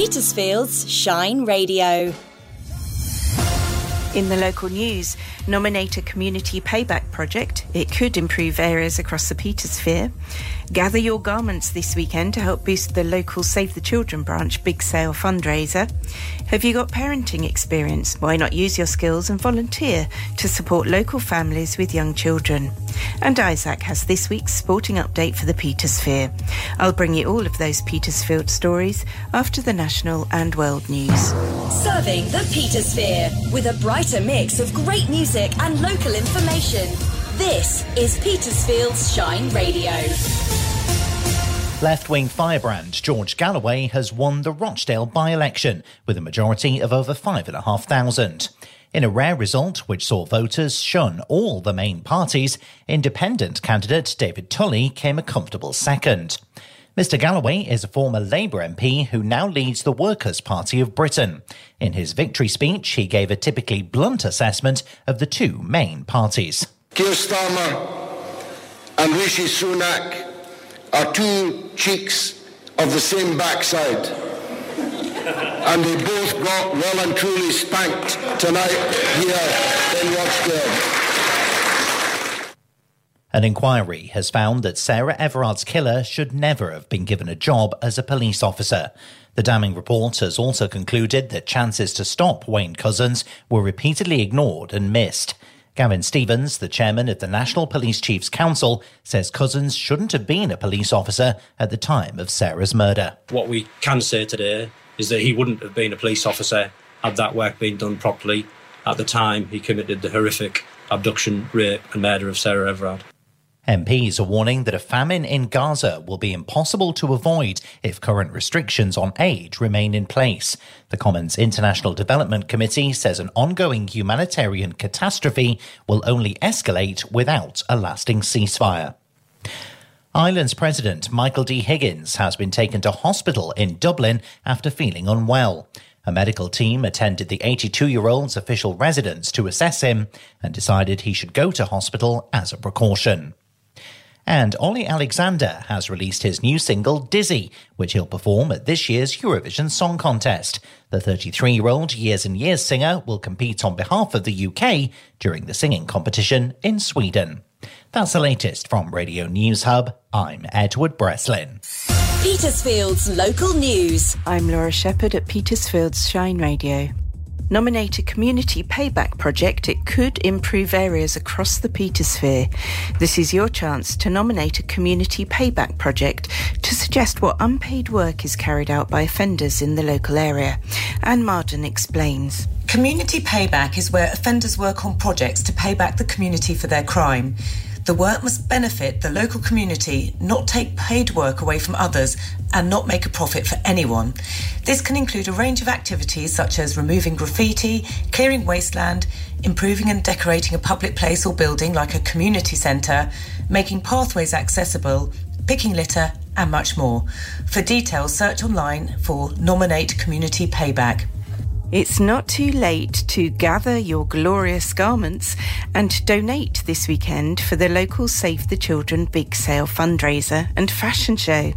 Petersfield's Shine Radio. In the local news, nominate a community payback project. It could improve areas across the Petersphere. Gather your garments this weekend to help boost the local Save the Children branch big sale fundraiser. Have you got parenting experience? Why not use your skills and volunteer to support local families with young children? And Isaac has this week's sporting update for the Petersphere. I'll bring you all of those Petersfield stories after the national and world news. Serving the Petersphere with a brighter mix of great music and local information. This is Petersfield's Shine Radio. Left wing firebrand George Galloway has won the Rochdale by election with a majority of over 5,500. In a rare result which saw voters shun all the main parties, independent candidate David Tully came a comfortable second. Mr. Galloway is a former Labour MP who now leads the Workers' Party of Britain. In his victory speech, he gave a typically blunt assessment of the two main parties. Keir Starmer and Rishi Sunak are two cheeks of the same backside. And they both got well and truly spanked tonight here in Rochdale. An inquiry has found that Sarah Everard's killer should never have been given a job as a police officer. The damning report has also concluded that chances to stop Wayne Couzens were repeatedly ignored and missed. Gavin Stephens, the chairman of the National Police Chiefs Council, says Couzens shouldn't have been a police officer at the time of Sarah's murder. What we can say today is that he wouldn't have been a police officer had that work been done properly at the time he committed the horrific abduction, rape, and murder of Sarah Everard. MPs are warning that a famine in Gaza will be impossible to avoid if current restrictions on aid remain in place. The Commons International Development Committee says an ongoing humanitarian catastrophe will only escalate without a lasting ceasefire. Ireland's President Michael D. Higgins has been taken to hospital in Dublin after feeling unwell. A medical team attended the 82 year old's official residence to assess him and decided he should go to hospital as a precaution. And Ollie Alexander has released his new single, Dizzy, which he'll perform at this year's Eurovision Song Contest. The 33 year old Years and Years singer will compete on behalf of the UK during the singing competition in Sweden. That's the latest from Radio News Hub. I'm Edward Breslin. Petersfield's local news. I'm Laura Sheppard at Petersfield's Shine Radio. Nominate a community payback project. It could improve areas across the Petersphere. This is your chance to nominate a community payback project to suggest what unpaid work is carried out by offenders in the local area. Anne Marden explains. Community payback is where offenders work on projects to pay back the community for their crime. The work must benefit the local community, not take paid work away from others, and not make a profit for anyone. This can include a range of activities such as removing graffiti, clearing wasteland, improving and decorating a public place or building like a community centre, making pathways accessible, picking litter, and much more. For details, search online for Nominate Community Payback. It's not too late to gather your glorious garments and donate this weekend for the local Save the Children Big Sale fundraiser and fashion show.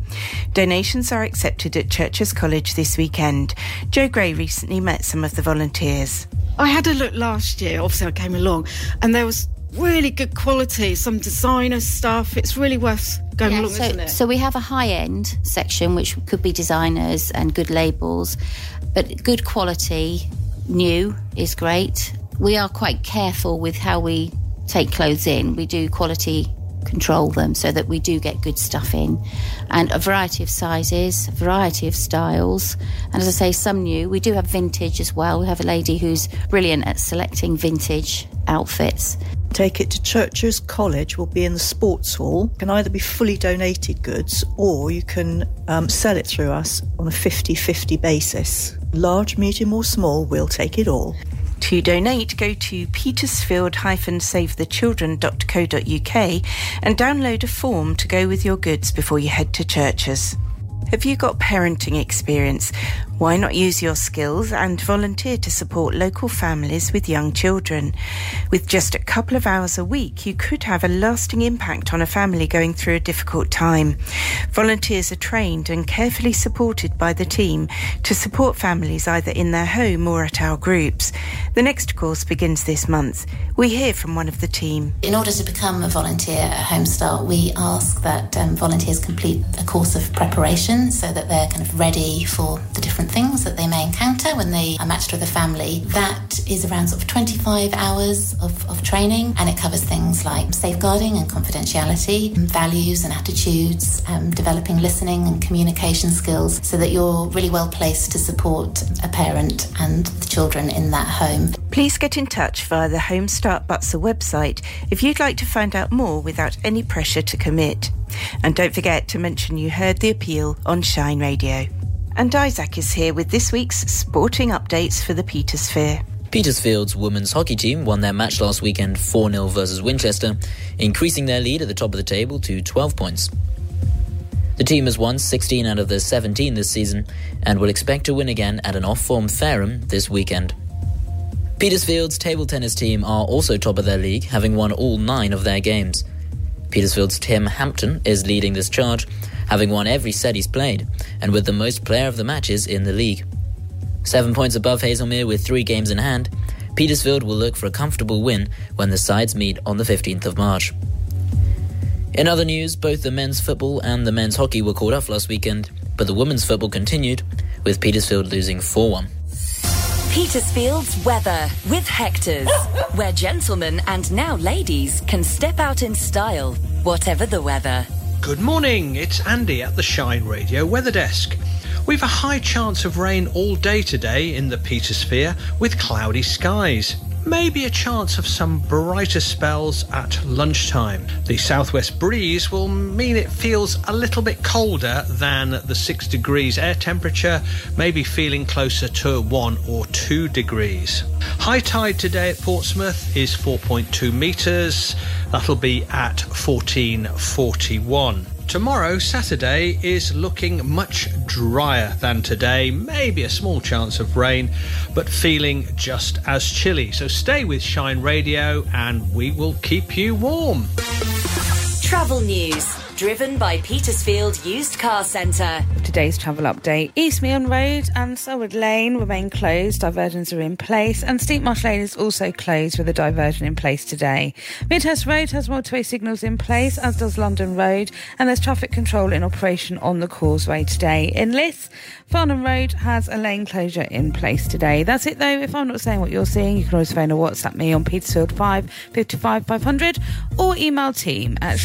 Donations are accepted at Churchers College this weekend. Joe Gray recently met some of the volunteers. I had a look last year, obviously I came along, and there was really good quality, some designer stuff. It's really worth going Yeah, along, so, isn't it? so we have a high end section, which could be designers and good labels, but good quality, new is great. We are quite careful with how we take clothes in. We do quality control them so that we do get good stuff in and a variety of sizes a variety of styles and as i say some new we do have vintage as well we have a lady who's brilliant at selecting vintage outfits Take it to Churchers College will be in the sports hall. Can either be fully donated goods or you can um, sell it through us on a 50-50 basis. Large, medium or small, we'll take it all. To donate, go to petersfield-savethechildren.co.uk and download a form to go with your goods before you head to Churchers. Have you got parenting experience? Why not use your skills and volunteer to support local families with young children? With just a couple of hours a week, you could have a lasting impact on a family going through a difficult time. Volunteers are trained and carefully supported by the team to support families either in their home or at our groups. The next course begins this month. We hear from one of the team. In order to become a volunteer at Homestart, we ask that um, volunteers complete a course of preparation so that they're kind of ready for the different things that they may encounter when they are matched with a family. That is around sort of 25 hours of, of training and it covers things like safeguarding and confidentiality, values and attitudes, um, developing listening and communication skills so that you're really well placed to support a parent and the children in that home. Please get in touch via the Home Start Butser website if you'd like to find out more without any pressure to commit. And don't forget to mention you heard the appeal on Shine Radio. And Isaac is here with this week's sporting updates for the Petersphere. Petersfield's women's hockey team won their match last weekend 4 0 versus Winchester, increasing their lead at the top of the table to 12 points. The team has won 16 out of their 17 this season and will expect to win again at an off form Fareham this weekend. Petersfield's table tennis team are also top of their league, having won all nine of their games. Petersfield's Tim Hampton is leading this charge, having won every set he's played, and with the most player of the matches in the league. Seven points above Haslemere with three games in hand, Petersfield will look for a comfortable win when the sides meet on the 15th of March. In other news, both the men's football and the men's hockey were called off last weekend, but the women's football continued, with Petersfield losing 4 1. Petersfield's weather with Hector's, where gentlemen and now ladies can step out in style, whatever the weather. Good morning, it's Andy at the Shine Radio Weather Desk. We've a high chance of rain all day today in the Petersphere with cloudy skies maybe a chance of some brighter spells at lunchtime. The southwest breeze will mean it feels a little bit colder than the 6 degrees air temperature, maybe feeling closer to 1 or 2 degrees. High tide today at Portsmouth is 4.2 metres. That'll be at 1441. Tomorrow, Saturday, is looking much drier than today. Maybe a small chance of rain, but feeling just as chilly. So stay with Shine Radio and we will keep you warm. Travel news driven by Petersfield Used Car Centre. Today's travel update. Eastmeon Road and Selwood Lane remain closed. Diversions are in place, and Steepmarsh Lane is also closed with a diversion in place today. Midhurst Road has motorway signals in place, as does London Road, and there's traffic control in operation on the causeway today. In Liss, Farnham Road has a lane closure in place today. That's it though. If I'm not saying what you're seeing, you can always phone or WhatsApp me on Petersfield 5 55 500 or email team at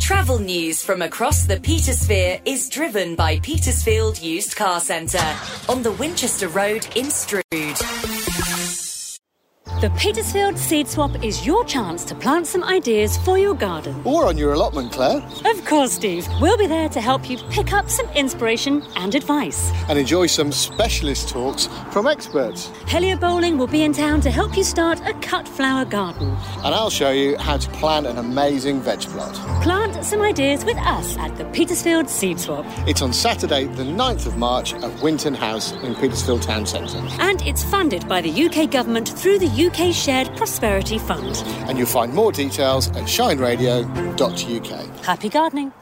Travel news from across the Petersphere is driven by Petersfield Used Car Centre on the Winchester Road in Stroud. The Petersfield Seed Swap is your chance to plant some ideas for your garden. Or on your allotment, Claire. Of course, Steve. We'll be there to help you pick up some inspiration and advice. And enjoy some specialist talks from experts. Helio Bowling will be in town to help you start a cut flower garden. And I'll show you how to plant an amazing veg plot. Plant some ideas with us at the Petersfield Seed Swap. It's on Saturday, the 9th of March at Winton House in Petersfield Town Centre. And it's funded by the UK Government through the UK UK Shared Prosperity Fund. And you'll find more details at shineradio.uk. Happy gardening.